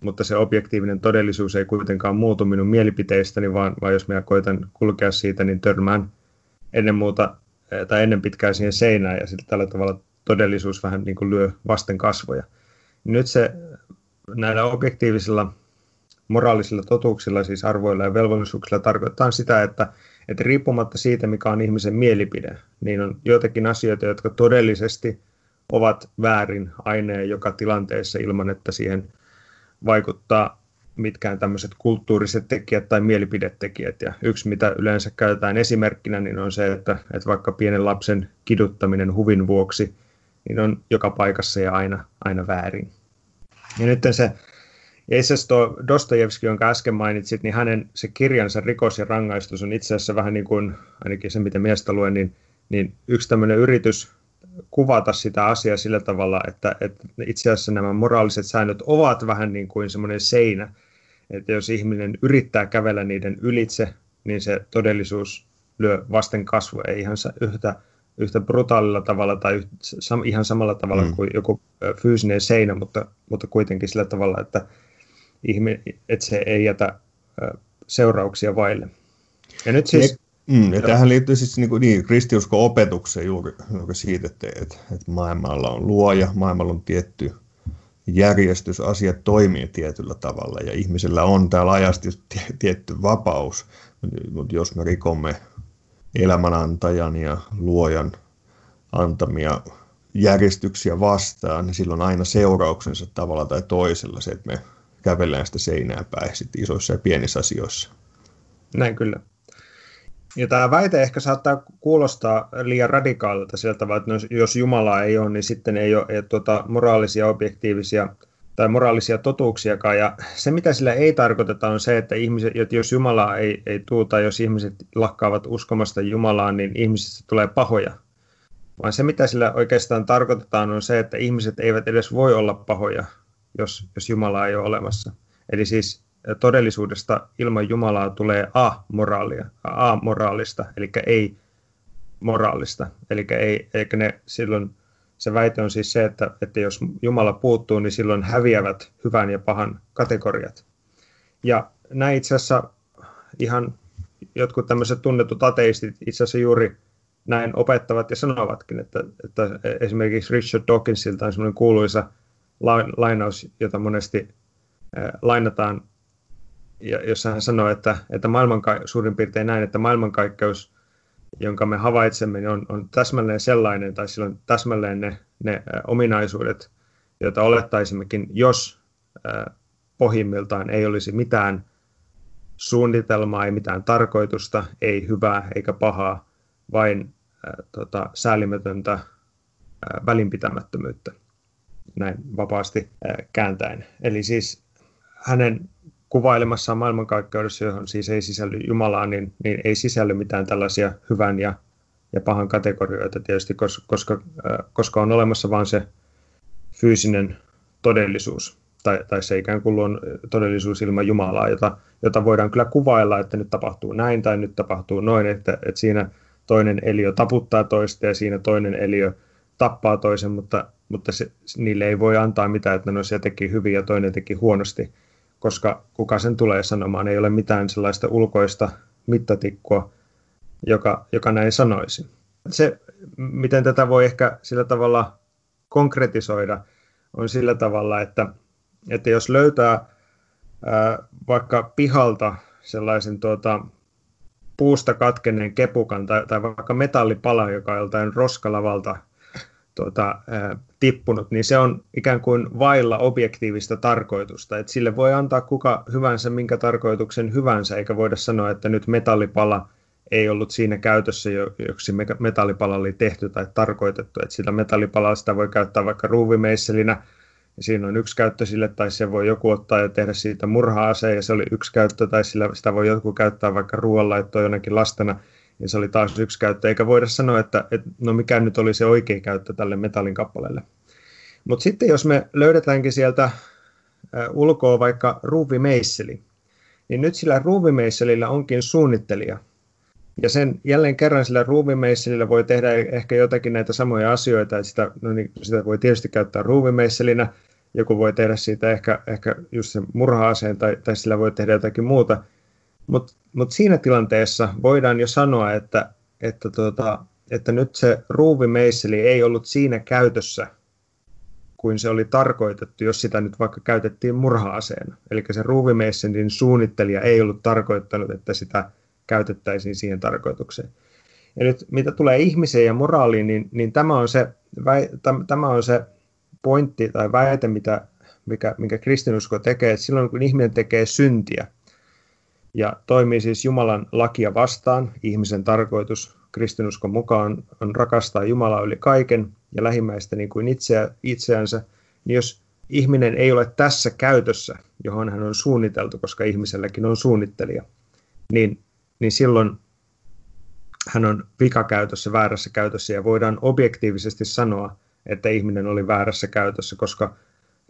mutta se objektiivinen todellisuus ei kuitenkaan muutu minun mielipiteistäni, vaan, vaan jos minä koitan kulkea siitä, niin törmään ennen muuta eh, tai ennen pitkään siihen seinään ja sitten tällä tavalla todellisuus vähän niin kuin lyö vasten kasvoja. Nyt se näillä objektiivisilla moraalisilla totuuksilla, siis arvoilla ja velvollisuuksilla tarkoittaa sitä, että, että riippumatta siitä, mikä on ihmisen mielipide, niin on joitakin asioita, jotka todellisesti ovat väärin aineen joka tilanteessa ilman, että siihen vaikuttaa mitkään tämmöiset kulttuuriset tekijät tai mielipidetekijät. Ja yksi, mitä yleensä käytetään esimerkkinä, niin on se, että, että vaikka pienen lapsen kiduttaminen huvin vuoksi, niin on joka paikassa ja aina, aina väärin. Ja nyt se ja Dostojevski, jonka äsken mainitsit, niin hänen se kirjansa Rikos ja rangaistus on itse asiassa vähän niin kuin, ainakin se mitä miestä luen, niin, niin yksi tämmöinen yritys kuvata sitä asiaa sillä tavalla, että, että itse asiassa nämä moraaliset säännöt ovat vähän niin kuin semmoinen seinä, että jos ihminen yrittää kävellä niiden ylitse, niin se todellisuus lyö vasten kasvua, ei ihan yhtä, yhtä brutaalilla tavalla tai yhtä, sam, ihan samalla tavalla mm. kuin joku fyysinen seinä, mutta, mutta kuitenkin sillä tavalla, että, ihme, että se ei jätä seurauksia vaille. Ja nyt siis... Mm, ja tähän liittyy siis niin, niin kristiusko-opetukseen juuri, juuri siitä, että, että, että maailmalla on luoja, maailmalla on tietty järjestys, asiat toimii tietyllä tavalla ja ihmisellä on täällä ajasti tietty vapaus, mutta jos me rikomme elämänantajan ja luojan antamia järjestyksiä vastaan, niin silloin aina seurauksensa tavalla tai toisella se, että me kävellään sitä seinää päin sitten isoissa ja pienissä asioissa. Näin kyllä. Ja tämä väite ehkä saattaa kuulostaa liian radikaalilta sieltä tavalla, että jos Jumala ei ole, niin sitten ei ole, ei tuota moraalisia, objektiivisia tai moraalisia totuuksiakaan. Ja se, mitä sillä ei tarkoiteta, on se, että, ihmiset, että jos Jumala ei, ei tule tai jos ihmiset lakkaavat uskomasta Jumalaan, niin ihmisistä tulee pahoja. Vaan se, mitä sillä oikeastaan tarkoitetaan, on se, että ihmiset eivät edes voi olla pahoja, jos, jos Jumala ei ole olemassa. Eli siis todellisuudesta ilman Jumalaa tulee a-moraalia, a-moraalista, eli ei moraalista. Eli ei, eikä ne silloin, se väite on siis se, että, että jos Jumala puuttuu, niin silloin häviävät hyvän ja pahan kategoriat. Ja näin itse asiassa ihan jotkut tämmöiset tunnetut ateistit itse asiassa juuri näin opettavat ja sanovatkin, että, että esimerkiksi Richard Dawkinsilta on semmoinen kuuluisa lainaus, jota monesti lainataan jossa hän sanoi, että, että maailmanka- suurin piirtein näin, että maailmankaikkeus, jonka me havaitsemme, niin on, on täsmälleen sellainen, tai silloin täsmälleen ne, ne ominaisuudet, joita olettaisimmekin, jos äh, pohjimmiltaan ei olisi mitään suunnitelmaa, ei mitään tarkoitusta, ei hyvää eikä pahaa, vain äh, tota, säälimätöntä äh, välinpitämättömyyttä, näin vapaasti äh, kääntäen. Eli siis hänen kuvailemassaan maailmankaikkeudessa, johon siis ei sisälly Jumalaa, niin, niin ei sisälly mitään tällaisia hyvän ja, ja pahan kategorioita tietysti, koska, koska, koska on olemassa vain se fyysinen todellisuus. tai, tai se ikään kuin on todellisuus ilman Jumalaa, jota, jota voidaan kyllä kuvailla, että nyt tapahtuu näin tai nyt tapahtuu noin, että, että siinä toinen eliö taputtaa toista ja siinä toinen eliö tappaa toisen, mutta, mutta se, niille ei voi antaa mitään, että no se teki hyvin ja toinen teki huonosti, koska kuka sen tulee sanomaan, ei ole mitään sellaista ulkoista mittatikkua, joka, joka näin sanoisi. Se, miten tätä voi ehkä sillä tavalla konkretisoida, on sillä tavalla, että, että jos löytää ää, vaikka pihalta sellaisen tuota, puusta katkenneen kepukan tai, tai vaikka metallipala, joka on joltain roskalavalta tuota, tippunut, niin se on ikään kuin vailla objektiivista tarkoitusta. Et sille voi antaa kuka hyvänsä minkä tarkoituksen hyvänsä, eikä voida sanoa, että nyt metallipala ei ollut siinä käytössä, joksi metallipala oli tehty tai tarkoitettu. Et sitä metallipalaa sitä voi käyttää vaikka ruuvimeisselinä, ja siinä on yksi käyttö sille, tai se voi joku ottaa ja tehdä siitä murha-ase, ja se oli yksi käyttö, tai sillä, sitä voi joku käyttää vaikka ruoanlaittoa jonnekin lastena, ja se oli taas yksi käyttö, eikä voida sanoa, että, että no mikä nyt oli se oikea käyttö tälle metallin kappaleelle. Mutta sitten jos me löydetäänkin sieltä ulkoa vaikka ruuvimeisseli, niin nyt sillä ruuvimeisselillä onkin suunnittelija. Ja sen jälleen kerran sillä ruuvimeisselillä voi tehdä ehkä jotakin näitä samoja asioita, että sitä, no niin, sitä voi tietysti käyttää ruuvimeisselinä, joku voi tehdä siitä ehkä, ehkä just sen murha-aseen tai, tai sillä voi tehdä jotakin muuta, mutta mut siinä tilanteessa voidaan jo sanoa, että, että, tuota, että nyt se ruuvimeisseli ei ollut siinä käytössä, kuin se oli tarkoitettu, jos sitä nyt vaikka käytettiin murha-aseena. Eli se ruuvimeisselin suunnittelija ei ollut tarkoittanut, että sitä käytettäisiin siihen tarkoitukseen. Ja nyt mitä tulee ihmiseen ja moraaliin, niin, niin tämä, on se, tämä on se pointti tai väite, mitä, mikä, minkä kristinusko tekee, että silloin kun ihminen tekee syntiä, ja toimii siis Jumalan lakia vastaan. Ihmisen tarkoitus kristinuskon mukaan on rakastaa Jumalaa yli kaiken ja lähimmäistä niin kuin itseä, itseänsä. Niin jos ihminen ei ole tässä käytössä, johon hän on suunniteltu, koska ihmiselläkin on suunnittelija, niin, niin silloin hän on vikakäytössä, väärässä käytössä ja voidaan objektiivisesti sanoa, että ihminen oli väärässä käytössä, koska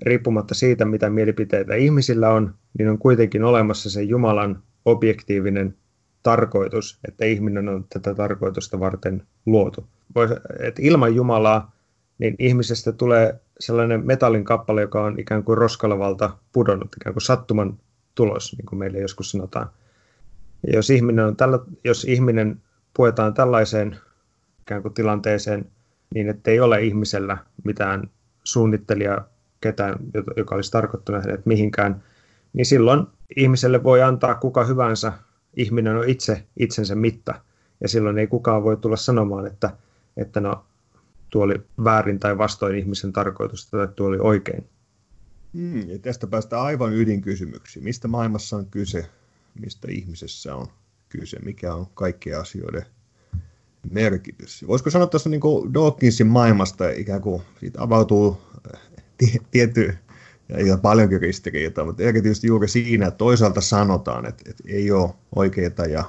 riippumatta siitä, mitä mielipiteitä ihmisillä on, niin on kuitenkin olemassa se Jumalan objektiivinen tarkoitus, että ihminen on tätä tarkoitusta varten luotu. Voisi, että ilman Jumalaa niin ihmisestä tulee sellainen metallin kappale, joka on ikään kuin roskalavalta pudonnut, ikään kuin sattuman tulos, niin kuin meille joskus sanotaan. Ja jos ihminen, on tällä, jos ihminen puetaan tällaiseen ikään kuin tilanteeseen, niin että ei ole ihmisellä mitään suunnittelijaa, ketään, joka olisi tarkoittanut hänet mihinkään, niin silloin ihmiselle voi antaa kuka hyvänsä, ihminen on itse itsensä mitta, ja silloin ei kukaan voi tulla sanomaan, että, että no, tuo oli väärin tai vastoin ihmisen tarkoitusta tai tuo oli oikein. Hmm, ja tästä päästään aivan ydinkysymyksiin. Mistä maailmassa on kyse, mistä ihmisessä on kyse, mikä on kaikkien asioiden merkitys. Voisiko sanoa tuossa niin Dawkinsin maailmasta ikään kuin siitä avautuu tietty ja, paljonkin ristiriitaa, mutta erityisesti juuri siinä, että toisaalta sanotaan, että, että ei ole oikeaa ja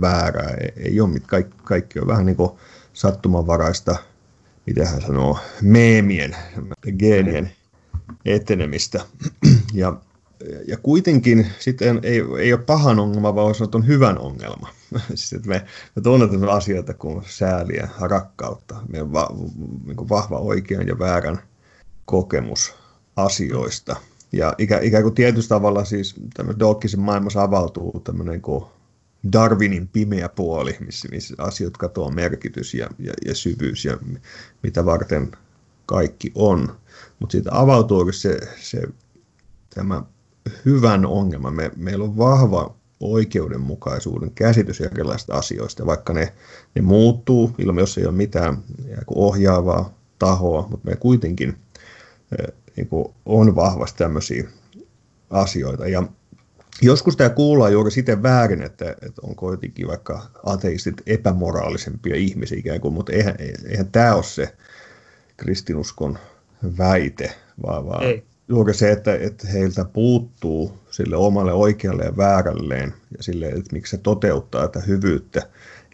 väärää, ei, ei ole, mit, kaikki, kaikki on vähän niin kuin sattumanvaraista, mitä hän sanoo, meemien, geenien etenemistä. Ja, ja kuitenkin sitten ei, ei ole pahan ongelma, vaan on, on hyvän ongelma. siis, että me, me tunnetaan asioita kuin sääliä, rakkautta, meidän va, niin vahva oikean ja väärän kokemus asioista. Ja ikä, ikään kuin tietysti tavalla siis Dawkinsin maailmassa avautuu tämmöinen kuin Darwinin pimeä puoli, missä, missä asiat katoaa merkitys ja, ja, ja syvyys ja mitä varten kaikki on. Mutta siitä avautuu se, se tämä hyvän ongelma. Me, meillä on vahva oikeudenmukaisuuden käsitys erilaisista asioista, vaikka ne, ne muuttuu, ilman jos ei ole mitään ohjaavaa tahoa, mutta me kuitenkin niin kuin on vahvasti tämmöisiä asioita. Ja joskus tämä kuullaan juuri siten väärin, että, että onko jotenkin vaikka ateistit epämoraalisempia ihmisiä ikään kuin, mutta eihän, eihän tämä ole se kristinuskon väite, vaan, vaan Ei. juuri se, että, että heiltä puuttuu sille omalle oikealle ja väärälleen ja sille, että miksi se toteuttaa tätä hyvyyttä,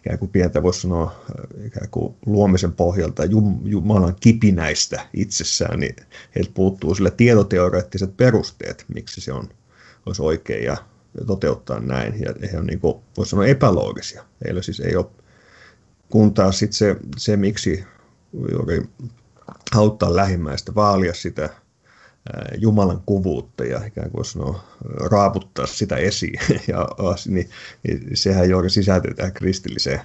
ikään kuin pientä voisi sanoa ikään kuin luomisen pohjalta Jumalan kipinäistä itsessään, niin heiltä puuttuu sille tietoteoreettiset perusteet, miksi se on, olisi oikein ja toteuttaa näin. Ja he on niin kuin, voisi sanoa epäloogisia. Heillä siis ei ole, kun taas sit se, se, miksi juuri auttaa lähimmäistä, vaalia sitä Jumalan kuvuutta ja ikään kuin sanoa, raaputtaa sitä esiin. Ja, niin, niin sehän juuri sisältyy tähän kristilliseen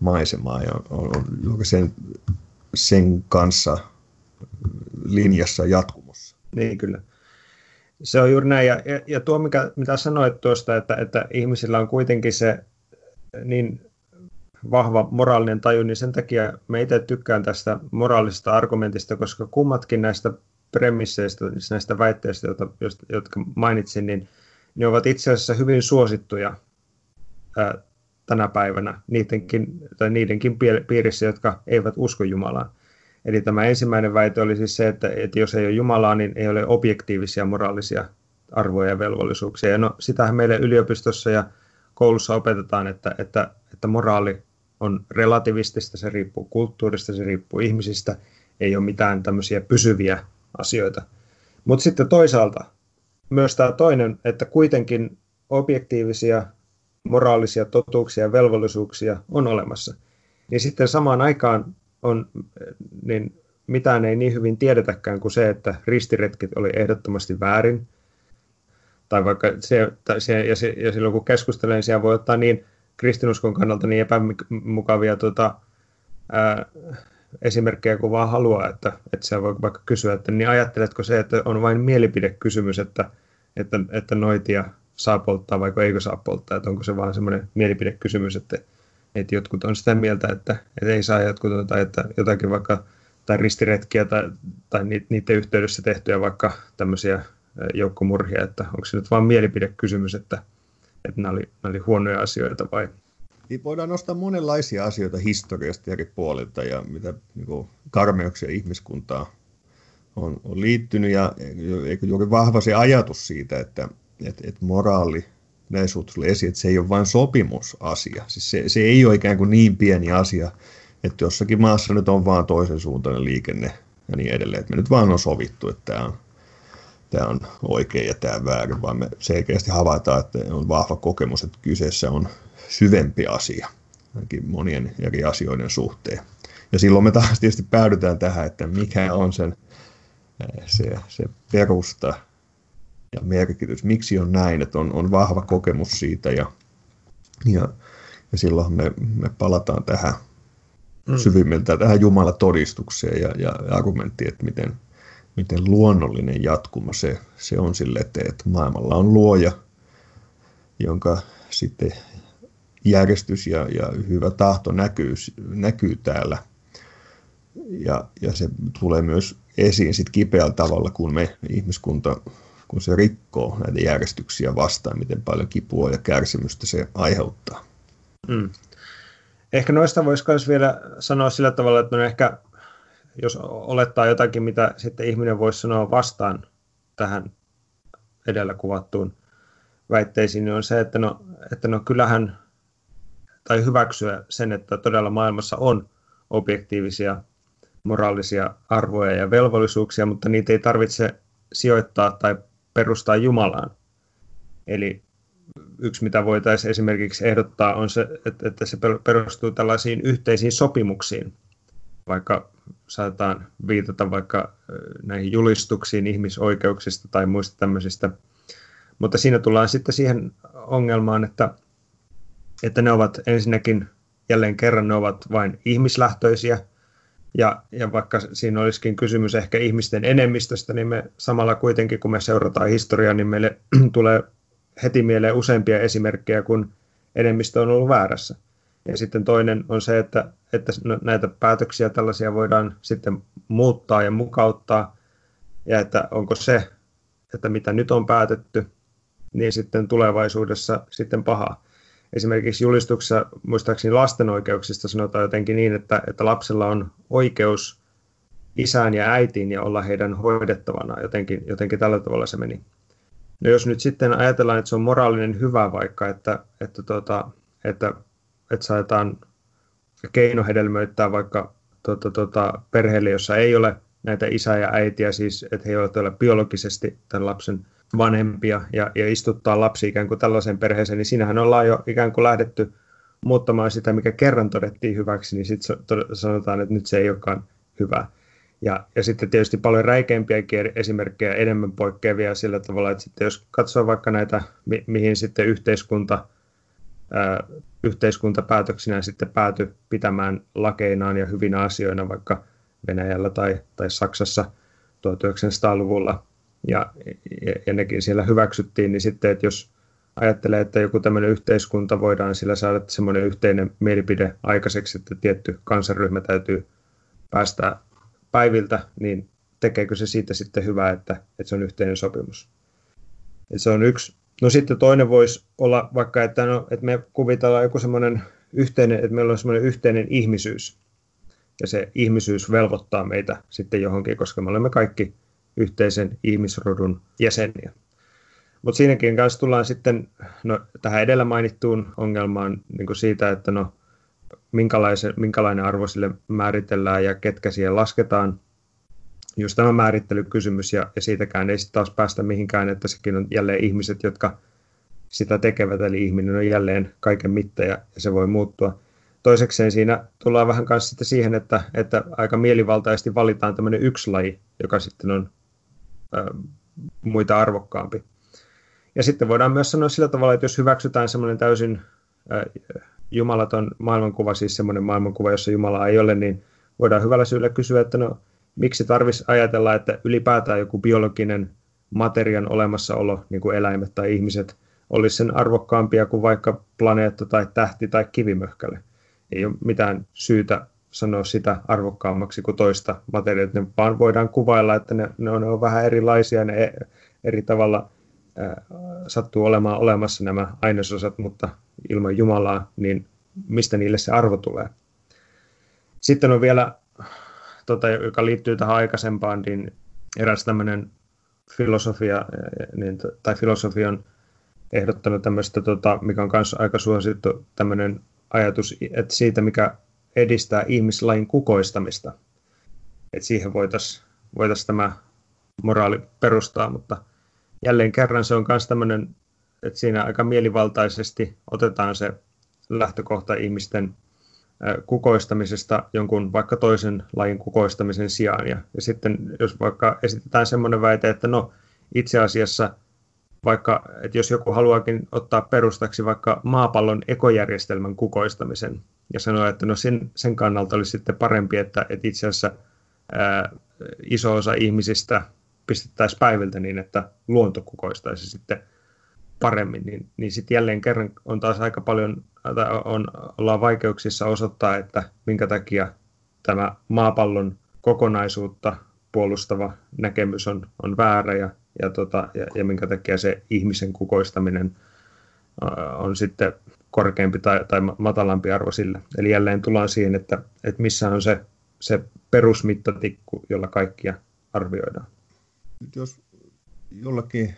maisemaan ja on, on juuri sen, sen kanssa linjassa jatkumossa. Niin kyllä. Se on juuri näin. Ja, ja, ja tuo, mikä, mitä sanoit tuosta, että, että ihmisillä on kuitenkin se niin vahva moraalinen taju, niin sen takia me itse tykkään tästä moraalisesta argumentista, koska kummatkin näistä premisseistä, siis näistä väitteistä, joita, jotka mainitsin, niin ne ovat itse asiassa hyvin suosittuja ää, tänä päivänä niidenkin, tai niidenkin piirissä, jotka eivät usko Jumalaan. Eli tämä ensimmäinen väite oli siis se, että, että jos ei ole Jumalaa, niin ei ole objektiivisia moraalisia arvoja ja velvollisuuksia. Ja no, sitähän meille yliopistossa ja koulussa opetetaan, että, että, että moraali on relativistista, se riippuu kulttuurista, se riippuu ihmisistä, ei ole mitään tämmöisiä pysyviä asioita. Mutta sitten toisaalta myös tämä toinen, että kuitenkin objektiivisia moraalisia totuuksia ja velvollisuuksia on olemassa. Niin sitten samaan aikaan on, niin mitään ei niin hyvin tiedetäkään kuin se, että ristiretkit oli ehdottomasti väärin. Tai vaikka se, tai se, ja, se, ja silloin kun keskustelen, niin siellä voi ottaa niin kristinuskon kannalta niin epämukavia tota, ää, esimerkkejä kuin vaan haluaa, että, että se voi vaikka kysyä, että niin ajatteletko se, että on vain mielipidekysymys, että, että, että noitia saa polttaa vai eikö saa polttaa, että onko se vain semmoinen mielipidekysymys, että, että jotkut on sitä mieltä, että, että ei saa jotkut, tai että jotakin vaikka tai ristiretkiä tai, tai niiden yhteydessä tehtyjä vaikka tämmöisiä joukkomurhia, että onko se nyt vain mielipidekysymys, että, että nämä oli, nämä oli huonoja asioita vai niin voidaan nostaa monenlaisia asioita historiasta eri puolilta ja mitä niin kuin, karmeuksia ihmiskuntaa on, on liittynyt ja eikö juuri vahva se ajatus siitä, että et, et moraali näin tuli esiin, että se ei ole vain sopimusasia. Siis se, se ei ole ikään kuin niin pieni asia, että jossakin maassa nyt on vaan toisen suuntainen liikenne ja niin edelleen. Että me nyt vaan on sovittu, että tämä on, tämä on oikein ja tämä väärin, vaan me selkeästi havaitaan, että on vahva kokemus, että kyseessä on syvempi asia, ainakin monien eri asioiden suhteen. Ja silloin me taas tietysti päädytään tähän, että mikä on sen, eh, se, se perusta ja merkitys, miksi on näin, että on, on vahva kokemus siitä ja, ja, ja silloin me, me palataan tähän mm. syvimmiltä tähän Jumalan todistukseen ja, ja argumenttiin, että miten, miten luonnollinen jatkuma se, se on sille, että, että maailmalla on luoja, jonka sitten järjestys ja, ja hyvä tahto näkyy, näkyy täällä. Ja, ja se tulee myös esiin sit kipeällä tavalla, kun me ihmiskunta, kun se rikkoo näitä järjestyksiä vastaan, miten paljon kipua ja kärsimystä se aiheuttaa. Mm. Ehkä noista voisi myös vielä sanoa sillä tavalla, että no ehkä jos olettaa jotakin, mitä sitten ihminen voisi sanoa vastaan tähän edellä kuvattuun väitteisiin, niin on se, että no, että no kyllähän tai hyväksyä sen, että todella maailmassa on objektiivisia moraalisia arvoja ja velvollisuuksia, mutta niitä ei tarvitse sijoittaa tai perustaa Jumalaan. Eli yksi, mitä voitaisiin esimerkiksi ehdottaa, on se, että se perustuu tällaisiin yhteisiin sopimuksiin. Vaikka saatetaan viitata vaikka näihin julistuksiin ihmisoikeuksista tai muista tämmöisistä. Mutta siinä tullaan sitten siihen ongelmaan, että että ne ovat ensinnäkin jälleen kerran ne ovat vain ihmislähtöisiä, ja, ja vaikka siinä olisikin kysymys ehkä ihmisten enemmistöstä, niin me samalla kuitenkin, kun me seurataan historiaa, niin meille tulee heti mieleen useampia esimerkkejä, kun enemmistö on ollut väärässä. Ja sitten toinen on se, että, että näitä päätöksiä tällaisia voidaan sitten muuttaa ja mukauttaa, ja että onko se, että mitä nyt on päätetty, niin sitten tulevaisuudessa sitten pahaa esimerkiksi julistuksessa muistaakseni lasten oikeuksista sanotaan jotenkin niin, että, että lapsella on oikeus isään ja äitiin ja olla heidän hoidettavana. Jotenkin, jotenkin tällä tavalla se meni. No jos nyt sitten ajatellaan, että se on moraalinen hyvä vaikka, että, että, tuota, että, että saetaan keino hedelmöittää vaikka tota, tota, perheelle, jossa ei ole näitä isää ja äitiä, siis että he eivät ole biologisesti tämän lapsen vanhempia ja, ja istuttaa lapsi ikään kuin tällaiseen perheeseen, niin siinähän ollaan jo ikään kuin lähdetty muuttamaan sitä, mikä kerran todettiin hyväksi, niin sitten sanotaan, että nyt se ei olekaan hyvä. Ja, ja sitten tietysti paljon räikeimpiäkin esimerkkejä, enemmän poikkeavia sillä tavalla, että sitten jos katsoo vaikka näitä, mi- mihin sitten yhteiskunta, ää, yhteiskuntapäätöksinä sitten pääty pitämään lakeinaan ja hyvinä asioina vaikka Venäjällä tai, tai Saksassa 1900-luvulla, ja, ja, ja nekin siellä hyväksyttiin, niin sitten, että jos ajattelee, että joku tämmöinen yhteiskunta voidaan sillä saada semmoinen yhteinen mielipide aikaiseksi, että tietty kansanryhmä täytyy päästä päiviltä, niin tekeekö se siitä sitten hyvää, että, että se on yhteinen sopimus. Et se on yksi. No sitten toinen voisi olla vaikka, että, no, että me kuvitellaan joku semmoinen yhteinen, että meillä on semmoinen yhteinen ihmisyys. Ja se ihmisyys velvoittaa meitä sitten johonkin, koska me olemme kaikki yhteisen ihmisrodun jäseniä. Mutta siinäkin kanssa tullaan sitten no, tähän edellä mainittuun ongelmaan niin kuin siitä, että no, minkälainen arvo sille määritellään ja ketkä siihen lasketaan. Just tämä määrittelykysymys ja, ja siitäkään ei sitten taas päästä mihinkään, että sekin on jälleen ihmiset, jotka sitä tekevät, eli ihminen on jälleen kaiken mitta ja, ja se voi muuttua. Toisekseen siinä tullaan vähän kanssa sitten siihen, että, että aika mielivaltaisesti valitaan tämmöinen yksi laji, joka sitten on ä, muita arvokkaampi. Ja sitten voidaan myös sanoa sillä tavalla, että jos hyväksytään semmoinen täysin ä, jumalaton maailmankuva, siis semmoinen maailmankuva, jossa Jumala ei ole, niin voidaan hyvällä syyllä kysyä, että no miksi tarvitsisi ajatella, että ylipäätään joku biologinen materian olemassaolo, niin kuin eläimet tai ihmiset, olisi sen arvokkaampia kuin vaikka planeetta tai tähti tai kivimöhkäle. Ei ole mitään syytä sanoa sitä arvokkaammaksi kuin toista materiaalia, ne vaan voidaan kuvailla, että ne, ne, on, ne on vähän erilaisia, ne e, eri tavalla sattuu olemaan olemassa nämä ainesosat, mutta ilman Jumalaa, niin mistä niille se arvo tulee. Sitten on vielä, tota, joka liittyy tähän aikaisempaan, niin eräs tämmöinen filosofia, niin, tai filosofian ehdottanut tämmöistä, tota, mikä on myös aika suosittu tämmöinen ajatus, että siitä, mikä edistää ihmislain kukoistamista. Että siihen voitaisiin voitais tämä moraali perustaa, mutta – jälleen kerran se on myös tämmöinen, että siinä aika mielivaltaisesti otetaan se lähtökohta ihmisten kukoistamisesta jonkun vaikka toisen lajin kukoistamisen sijaan. Ja, ja sitten jos vaikka esitetään semmoinen väite, että no itse asiassa vaikka, että jos joku haluaakin ottaa perustaksi vaikka maapallon ekojärjestelmän kukoistamisen ja sanoa, että no sen, sen kannalta olisi sitten parempi, että, että itse asiassa ää, iso osa ihmisistä pistettäisiin päiviltä niin, että luonto kukoistaisi sitten paremmin, niin, niin sitten jälleen kerran on taas aika paljon, on, ollaan vaikeuksissa osoittaa, että minkä takia tämä maapallon kokonaisuutta puolustava näkemys on, on väärä ja, ja, tota, ja, ja minkä takia se ihmisen kukoistaminen on sitten korkeampi tai, tai matalampi arvo sille. Eli jälleen tullaan siihen, että, että missä on se, se perusmittatikku, jolla kaikkia arvioidaan nyt jos jollakin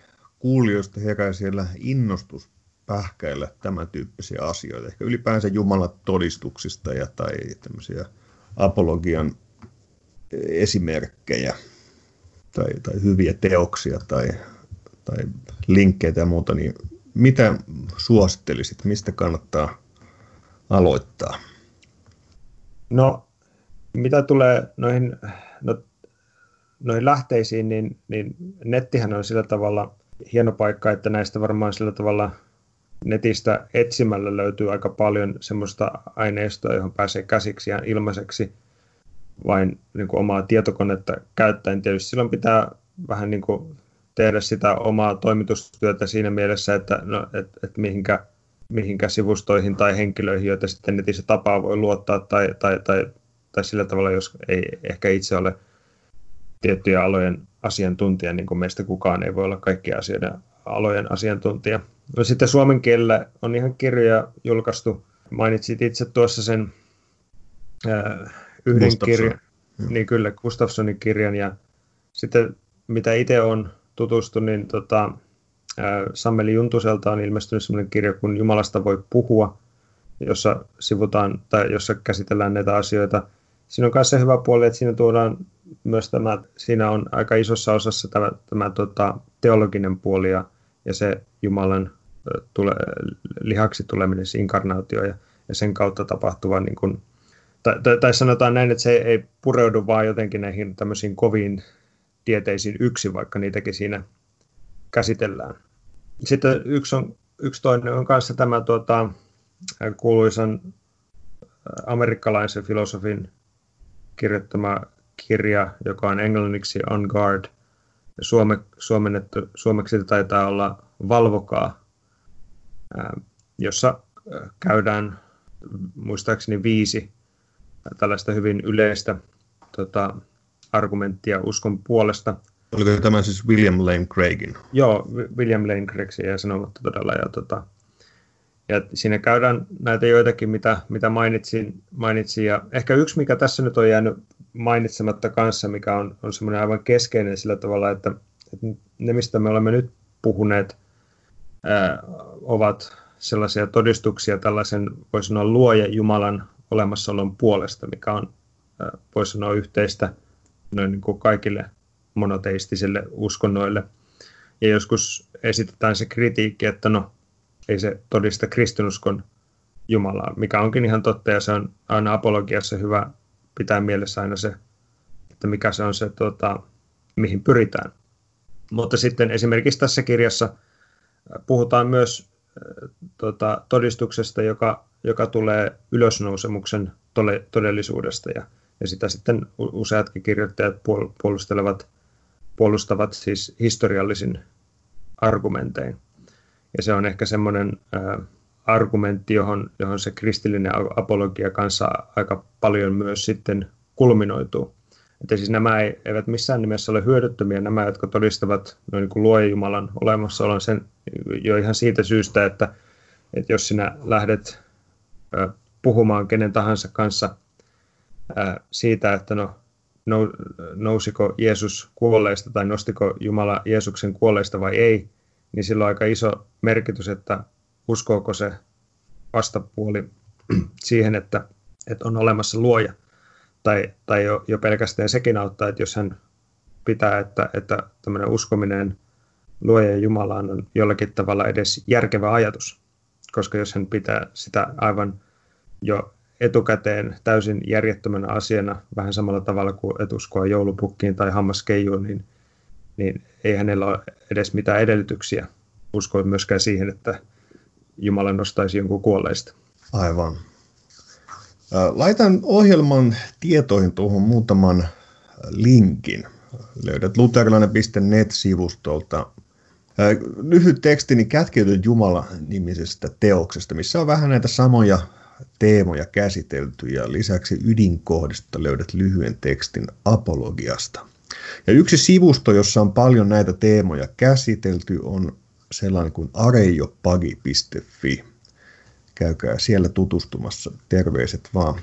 kuulijoista herää siellä innostus pähkäillä tämän tyyppisiä asioita, ehkä ylipäänsä Jumalan todistuksista ja, tai tämmöisiä apologian esimerkkejä tai, tai hyviä teoksia tai, tai linkkejä ja muuta, niin mitä suosittelisit, mistä kannattaa aloittaa? No, mitä tulee noihin, no noihin lähteisiin, niin, niin nettihän on sillä tavalla hieno paikka, että näistä varmaan sillä tavalla netistä etsimällä löytyy aika paljon semmoista aineistoa, johon pääsee käsiksi ja ilmaiseksi vain niin kuin omaa tietokonetta käyttäen. Tietysti silloin pitää vähän niin kuin tehdä sitä omaa toimitustyötä siinä mielessä, että no, et, et mihinkä, mihinkä sivustoihin tai henkilöihin, joita sitten netissä tapaa voi luottaa tai, tai, tai, tai sillä tavalla, jos ei ehkä itse ole tiettyjä alojen asiantuntija, niin kuin meistä kukaan ei voi olla kaikkien asioiden alojen asiantuntija. No sitten suomen kielellä on ihan kirjoja julkaistu. Mainitsit itse tuossa sen äh, yhden kirjan, niin kyllä, Gustafssonin kirjan. Ja sitten mitä itse on tutustu, niin tota, äh, Sammeli Juntuselta on ilmestynyt sellainen kirja, kun Jumalasta voi puhua. jossa sivutaan tai jossa käsitellään näitä asioita. Siinä on myös se hyvä puoli, että siinä tuodaan myös tämä, siinä on aika isossa osassa tämä, tämä tota, teologinen puoli ja, ja se Jumalan tule, lihaksi tuleminen, se inkarnaatio ja, ja sen kautta tapahtuva, niin kuin, tai, tai, tai sanotaan näin, että se ei pureudu vaan jotenkin näihin tämmöisiin koviin tieteisiin yksin, vaikka niitäkin siinä käsitellään. Sitten yksi, on, yksi toinen on kanssa tämä tuota, kuuluisan amerikkalaisen filosofin kirjoittama kirja, joka on englanniksi On Guard. Suome, suomennettu, suomeksi taitaa olla Valvokaa, jossa käydään muistaakseni viisi tällaista hyvin yleistä tota, argumenttia uskon puolesta. Oliko tämä siis William Lane Craigin? Joo, William Lane Craig ja sanomatta todella. Ja, tota, ja siinä käydään näitä joitakin, mitä, mitä mainitsin, mainitsin. Ja ehkä yksi, mikä tässä nyt on jäänyt mainitsematta kanssa, mikä on, on semmoinen aivan keskeinen sillä tavalla, että, että ne, mistä me olemme nyt puhuneet, ää, ovat sellaisia todistuksia tällaisen, voisi sanoa, luoja Jumalan olemassaolon puolesta, mikä on, voisi sanoa, yhteistä noin niin kuin kaikille monoteistisille uskonnoille. Ja joskus esitetään se kritiikki, että no, ei se todista kristinuskon Jumalaa, mikä onkin ihan totta, ja se on aina apologiassa hyvä pitää mielessä aina se, että mikä se on se, tota, mihin pyritään. Mutta sitten esimerkiksi tässä kirjassa puhutaan myös tota, todistuksesta, joka, joka tulee ylösnousemuksen todellisuudesta, ja, ja sitä sitten useatkin kirjoittajat puolustelevat, puolustavat siis historiallisin argumentein. Ja se on ehkä semmoinen äh, argumentti, johon, johon se kristillinen apologia kanssa aika paljon myös sitten kulminoituu. Että siis nämä eivät missään nimessä ole hyödyttömiä, nämä, jotka todistavat no niin kuin luoja Jumalan olemassaolon sen jo ihan siitä syystä, että, että jos sinä lähdet äh, puhumaan kenen tahansa kanssa äh, siitä, että no, nousiko Jeesus kuolleista tai nostiko Jumala Jeesuksen kuolleista vai ei, niin sillä on aika iso merkitys, että uskooko se vastapuoli siihen, että, että on olemassa luoja. Tai, tai jo, jo pelkästään sekin auttaa, että jos hän pitää, että, että tämmöinen uskominen luoja ja Jumalaan on jollakin tavalla edes järkevä ajatus. Koska jos hän pitää sitä aivan jo etukäteen täysin järjettömänä asiana, vähän samalla tavalla kuin etuskoa joulupukkiin tai hammaskeijuun, niin niin ei hänellä ole edes mitään edellytyksiä uskoa myöskään siihen, että Jumala nostaisi jonkun kuolleista. Aivan. Laitan ohjelman tietoihin tuohon muutaman linkin. Löydät luterilainen.net-sivustolta lyhyt tekstini Kätkeytynyt Jumala-nimisestä teoksesta, missä on vähän näitä samoja teemoja käsitelty ja lisäksi ydinkohdista löydät lyhyen tekstin apologiasta – ja yksi sivusto, jossa on paljon näitä teemoja käsitelty, on sellainen kuin arejopagi.fi. Käykää siellä tutustumassa. Terveiset vaan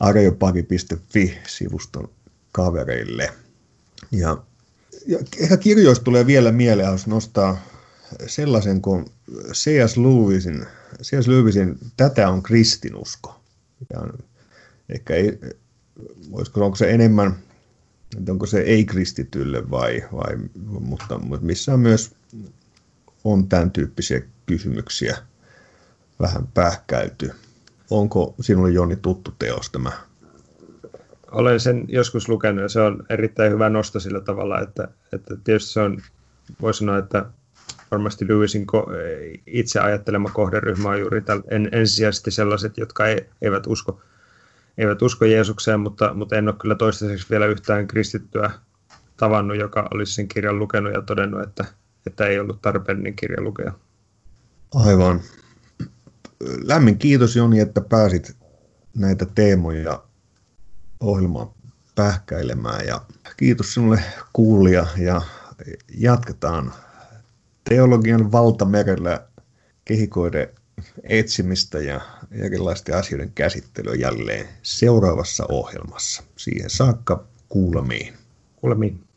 arejopagi.fi-sivuston kavereille. Ja, ja ehkä kirjoista tulee vielä mieleen, jos nostaa sellaisen kuin C.S. Lewisin, C.S. Lewisin Tätä on kristinusko. Ja ehkä ei, voisiko, onko se enemmän että onko se ei-kristitylle vai, vai mutta, mutta missä myös on tämän tyyppisiä kysymyksiä vähän pähkäilty. Onko sinulle Joni tuttu teos tämä? Olen sen joskus lukenut ja se on erittäin hyvä nosto sillä tavalla, että, että tietysti se on, voi sanoa, että varmasti Lewisin itse ajattelema kohderyhmä on juuri täl, en, ensisijaisesti sellaiset, jotka ei, eivät usko eivät usko Jeesukseen, mutta, mutta en ole kyllä toistaiseksi vielä yhtään kristittyä tavannut, joka olisi sen kirjan lukenut ja todennut, että, että ei ollut tarpeellinen kirja lukea. Aivan. Lämmin kiitos Joni, että pääsit näitä teemoja ohjelmaan pähkäilemään ja kiitos sinulle kuulija ja jatketaan teologian valtamerellä kehikoiden etsimistä ja erilaisten asioiden käsittelyä jälleen seuraavassa ohjelmassa. Siihen saakka kuulemiin. Kuulemiin.